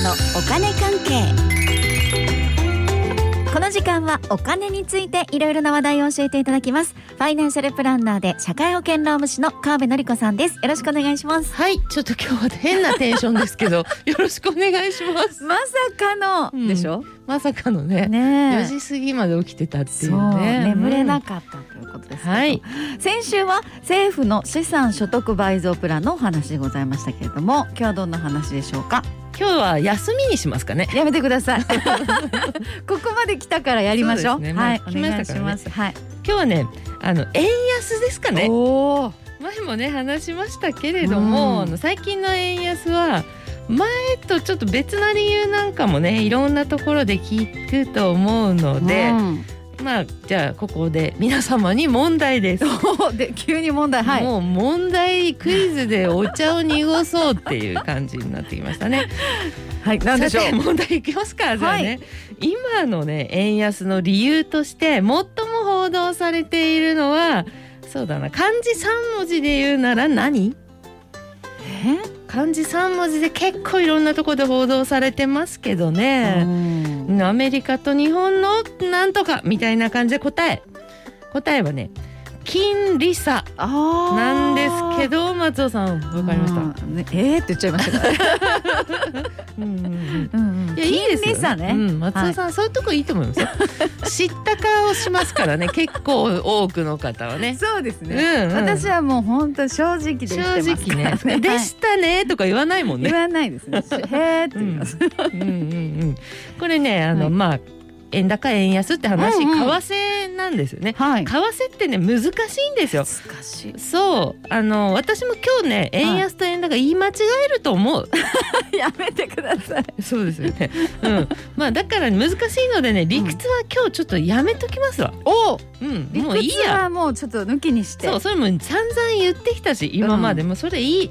子のお金関係。この時間はお金についていろいろな話題を教えていただきます。ファイナンシャルプランナーで社会保険労務士の川辺典子さんです。よろしくお願いします。はい。ちょっと今日は変なテンションですけど よろしくお願いします。まさかの、うん。でしょ？まさかのねね4時過ぎまで起きてたっていうね。眠れなうんかったということですけど、はい。先週は政府の資産所得倍増プランのお話でございましたけれども今日はどんな話でしょうか？今日は休みにしますかね。やめてください。ここまで来たからやりましょう。そうね。はい。まお願いします。はい。今日はねあの円安ですかね。おー。前もね話しましたけれども、うん。最近の円安は前とちょっと別な理由なんかもねいろんなところで聞くと思うので、うんまあじゃあここで皆様に問題です。で急に問題はい。もう問題クイズでお茶を濁そうっていう感じになってきましたね。はい何でしょう。問題いきますかじゃあね、今のね円安の理由として最も報道されているのはそうだな漢字三文字で言うなら何？え？漢字三文字で結構いろんなところで報道されてますけどね、うん。アメリカと日本のなんとかみたいな感じで答え。答えはね金利差なんですけど松尾さんわかりました、うん。ねえーって言っちゃいました うんうんうんうんうんい金利差ね。うん、松尾さん、そういうとこいいと思いますよ。知った顔しますからね。結構多くの方はね。そうですね、うんうん。私はもう本当正直でね。直ね。でしたねとか言わないもんね。言わないですね。へーって言います、うん。うんうんこれねあの、はい。まあ円高円安って話、うんうん。為替なんですよね。はい。為替ってね難しいんですよ。難しい。そう。あの私も今日ね円安と円高言い間違えると思う、やめてください。そうですよね。うん。まあだから難しいのでね理屈は今日ちょっとやめときますわ。おうん、理もういいや。屈はもうちょっと抜きにして。そうそれも散々言ってきたし今まで。もそれいい、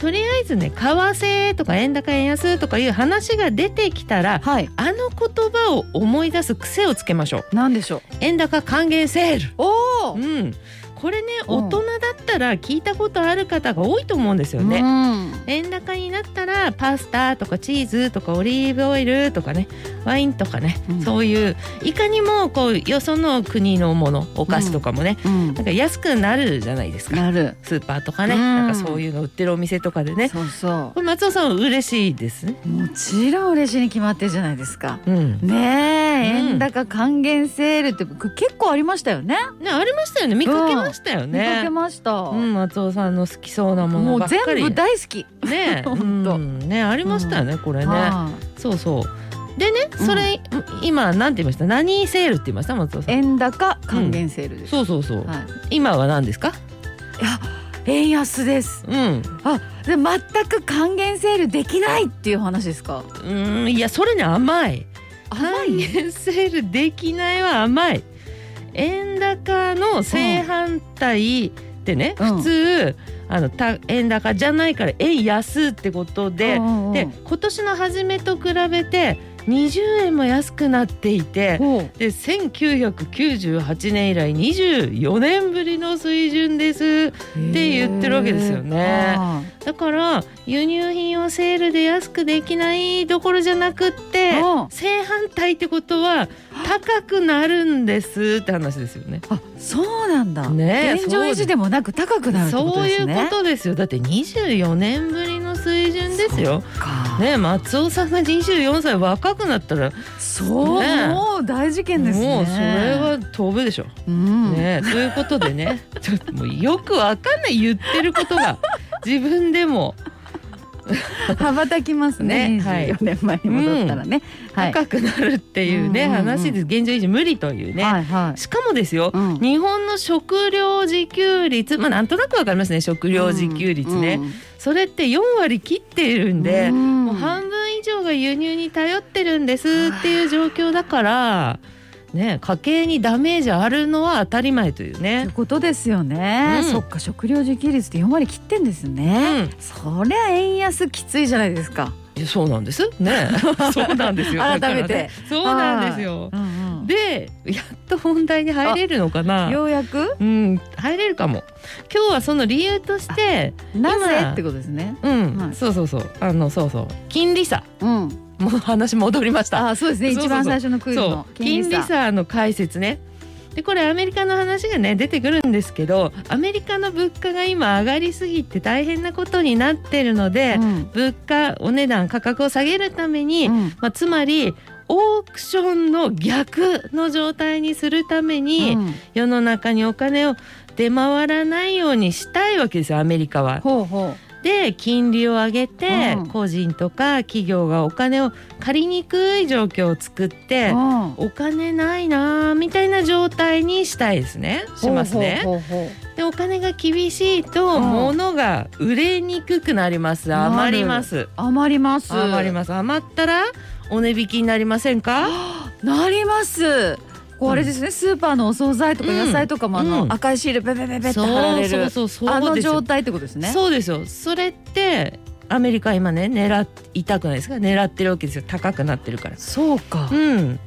とりあえずね為替とか円高円安とかいう話が出てきたらはい。あの言葉を思い出す癖をつけましょう。なんでしょう？円高還元セール。おお、うんこれねうん。大人だったら聞いたことある方が多いと思うんですよね、うん。円高になったらパスタとかチーズとかオリーブオイルとかねワインとかね、うん。そういういかにもこうよその国のものお菓子とかもね、うん。なんか安くなるじゃないですか。なる。スーパーとかね、うん。なんかそういうの売ってるお店とかでね。そうそこれ松尾さんは嬉しいです。もちろん嬉しいに決まってるじゃないですか。うん、ねえ、うん。円高還元セールって結構ありましたよね。ねありましたよね。見かけましたよ見かねけ。ました、うん、松尾さんの好きそうなものもう全部大好きね、ほんとうんねありましたよね、これね。はそうそう。でね、それ、今なんて言いました？何セールって言いました？松尾さん？い円高還元セールです、そうそうそう。はい今は何ですか？いや円安ですうん、あで全く還元セールできないっていう話ですか？うん、いやそれね甘い。甘還い元セールできないは甘い。円高の正反対ってね、うん。普通あのた円高じゃないから円安ってことで、うんうんうん。で今年の初めと比べて20円も安くなっていて。で1998年以来24年ぶりの水準ですって言ってるわけですよね。あだから輸入品をセールで安くできないどころじゃなくってうん。正反対ってことは高くなるんですって話ですよね。あそうなんだ、ねえ現状維持でもなく高くなるってことそういうことですよ。だって24年ぶりの水準ですよ。か。ね松尾さんが24歳若くなったら。そう、ねもう大事件ですね。もうそれは飛ぶでしょ。うん、ねということでね。ちょっともうよくわかんない言ってることが。自分でも 羽ばたきますね。ね。はい。24年前に戻ったらね、はい。高くなるっていうね、うんうんうん。話で現状維持無理というね、はいはい。しかもですよ、うん。日本の食料自給率まあなんとなくわかりますね食料自給率ね、うんそれって4割切っているんで、うん。もう半分以上が輸入に頼ってるんですっていう状況だからね家計にダメージあるのは当たり前というといねう。ことですよね、うん。そっか食料自給率って4割切ってんですね、そりゃ円安きついじゃないですか。そうなんです。ね。そうなんですよ。改めて。ね。そうなんですよ。うんうん。でやっと本題に入れるのかな。ようやく？うん入れるかも。今日はその理由としてなぜ？今ってことですね。うん、はい。そうそうそう。あのそうそう。金利差。うんもう話戻りました。あそうですね。一番最初のクイズそのう金利差の解説ね。でこれアメリカの話がね出てくるんですけどアメリカの物価が今上がりすぎて大変なことになってるので、うん。物価お値段価格を下げるために、うん。まあ、つまりオークションの逆の状態にするために、うん。世の中にお金を出回らないようにしたいわけですよアメリカは。ほうほで金利を上げて、うん。個人とか企業がお金を借りにくい状況を作ってう、うん。お金ないなーみたいな状態にしたいですね。しますね。ほうほうほうほでお金が厳しいと、うん。物が売れにくくなります。余ります。う余ります。余ります。余ったらお値引きになりませんか？なりますこうあれですね、スーパーのお惣菜とかうん野菜とかもあの、うん赤いシールベベベベって貼られるそうそうあの状態ってことですね。そうですよ。それってアメリカ今ね狙いたくないですか？狙ってるわけですよ。高くなってるから。そうか。うん。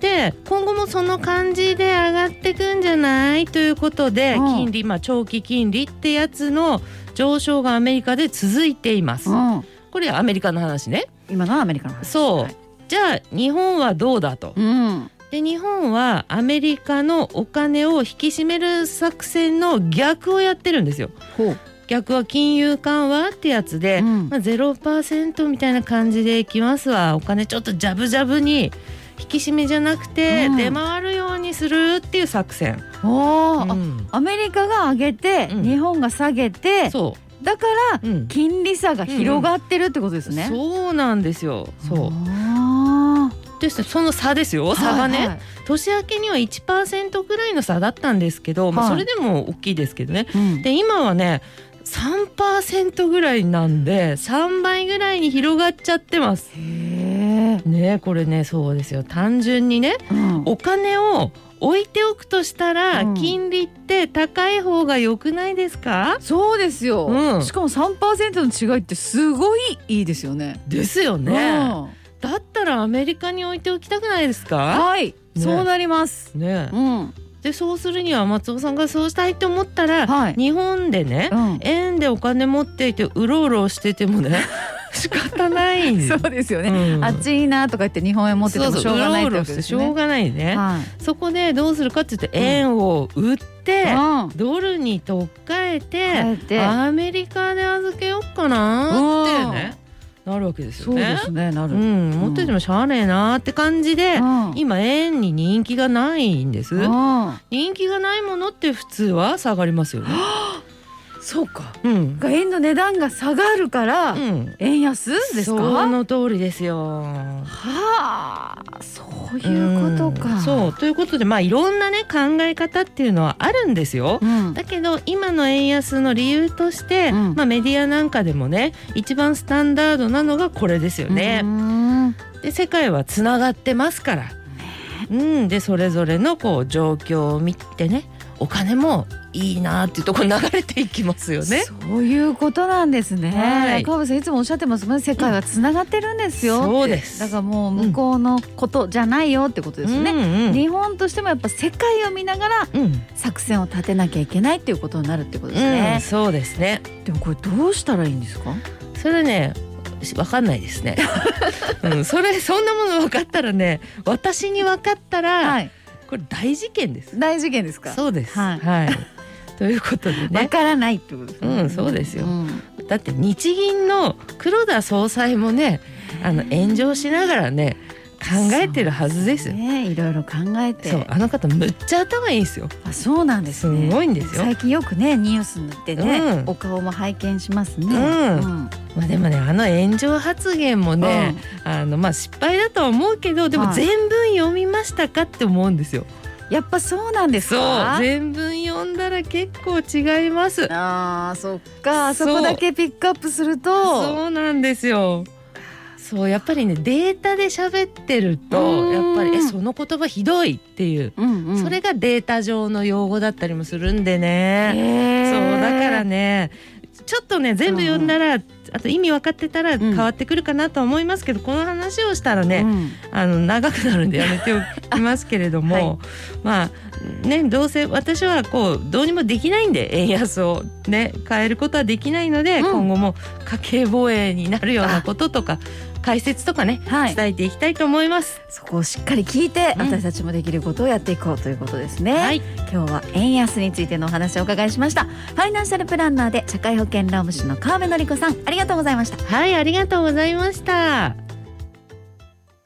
で今後もその感じで上がってくんじゃない？ということで、うん。金利まあ長期金利ってやつの上昇がアメリカで続いています、うん、これアメリカの話ね。今のはアメリカの話。そう、はい。じゃあ日本はどうだと？うんで日本はアメリカのお金を引き締める作戦の逆をやってるんですよ。逆は金融緩和ってやつで、うん。まあ、0%みたいな感じでいきますわ。お金ちょっとジャブジャブに引き締めじゃなくてうん。出回るようにするっていう作戦、おー。あうん。アメリカが上げて、うん。日本が下げてそだからう、うん。金利差が広がってるってことですね、そうなんですよ。そう。あですその差ですよ。ー差がね、はい。はい年明けには1%ぐらいの差だったんですけど、まあ、はいそれでも大きいですけどね。うん。で今はね3%ぐらいなんで3倍ぐらいに広がっちゃってます。ねこれねそうですよ。単純にねうん。お金を置いておくとしたら、うん。金利って高い方が良くないですか？そうですよ、うん。しかも3%の違いってすごいいいですよね。ですよね、うんだったらアメリカに置いておきたくないですか？はい、そうなります。ね。うん。でそうするには松尾さんがそうしたいと思ったら、はい。日本でね、うん。円でお金持っていてうろうろしててもね 仕方ない。んそうですよね、うん。あっちいいなとか言って日本円持っててもしょうがないっうそううろうろわけですねしてしょうがないね、はい。そこでどうするかって言って円を売って、うん。ドルに取っ替えて変えて。アメリカで預けようかななるわけですよね。そうですねなる、うん、持っててもしゃあねえなって感じで、うん。今円に人気がないんです、うん。人気がないものって普通は下がりますよね そうか。うん、円の値段が下がるから、うん、円安ですか？そはの通りですよ。あそういうことか、うん。そう。ということでまあいろんなね考え方っていうのはあるんですよ。うん、だけど今の円安の理由として、うん。まあ、メディアなんかでもね一番スタンダードなのがこれですようね。ん。で世界はつながってますから、うん、でそれぞれのこう状況を見てねお金もいいなっていうところに流れていきますよね。そういうことなんですね。はい川辺さんいつもおっしゃってますもんね。世界はつながってるんですよ。そうですだからもう向こうのことじゃないよってことですね。うんうん日本としてもやっぱ世界を見ながらうん作戦を立てなきゃいけないっていうことになるってことですうん、ね。そうですね。でもこれどうしたらいいんですか？それねわかんないですね。うん、それそんなもの分かったらね私に分かったら、はい。これ大事件です。大事件ですか？そうです。はいということでわねからないってことですね。うんそうですよんだって日銀の黒田総裁もねあの炎上しながらね考えてるはずですよ。ねいろいろ考えて。そうあの方むっちゃ頭いいんですよ。あそうなんですすね。ごいんですよ。最近よくねニュースにってね、うんお顔も拝見しますね。うんうんまあでもねあの炎上発言もね、あのまあ失敗だとは思うけどでもはい全文読みましたかって思うんですよ。やっぱそうなんですか？全文読んだら結構違います。あーそっかそこだけピックアップするとそうなんですよ。そうやっぱりねデータで喋ってるとうん。やっぱりえその言葉ひどいっていう、うんうん、それがデータ上の用語だったりもするんでね。そうだからねちょっとね全部読んだら、あと意味分かってたら変わってくるかなとは思いますけど、この話をしたらね、うん。あの長くなるんでやめておきますけれども、はい。まあねどうせ私はこうどうにもできないんで円安をね変えることはできないので、うん。今後も家計防衛になるようなこととか解説とかね、はい。伝えていきたいと思います。そこをしっかり聞いて、うん。私たちもできることをやっていこうということですね、はい、今日は円安についてのお話をお伺いしました。ファイナンシャルプランナーで社会保険労務士の川辺典子さんありがとうございました。はい、ありがとうございました。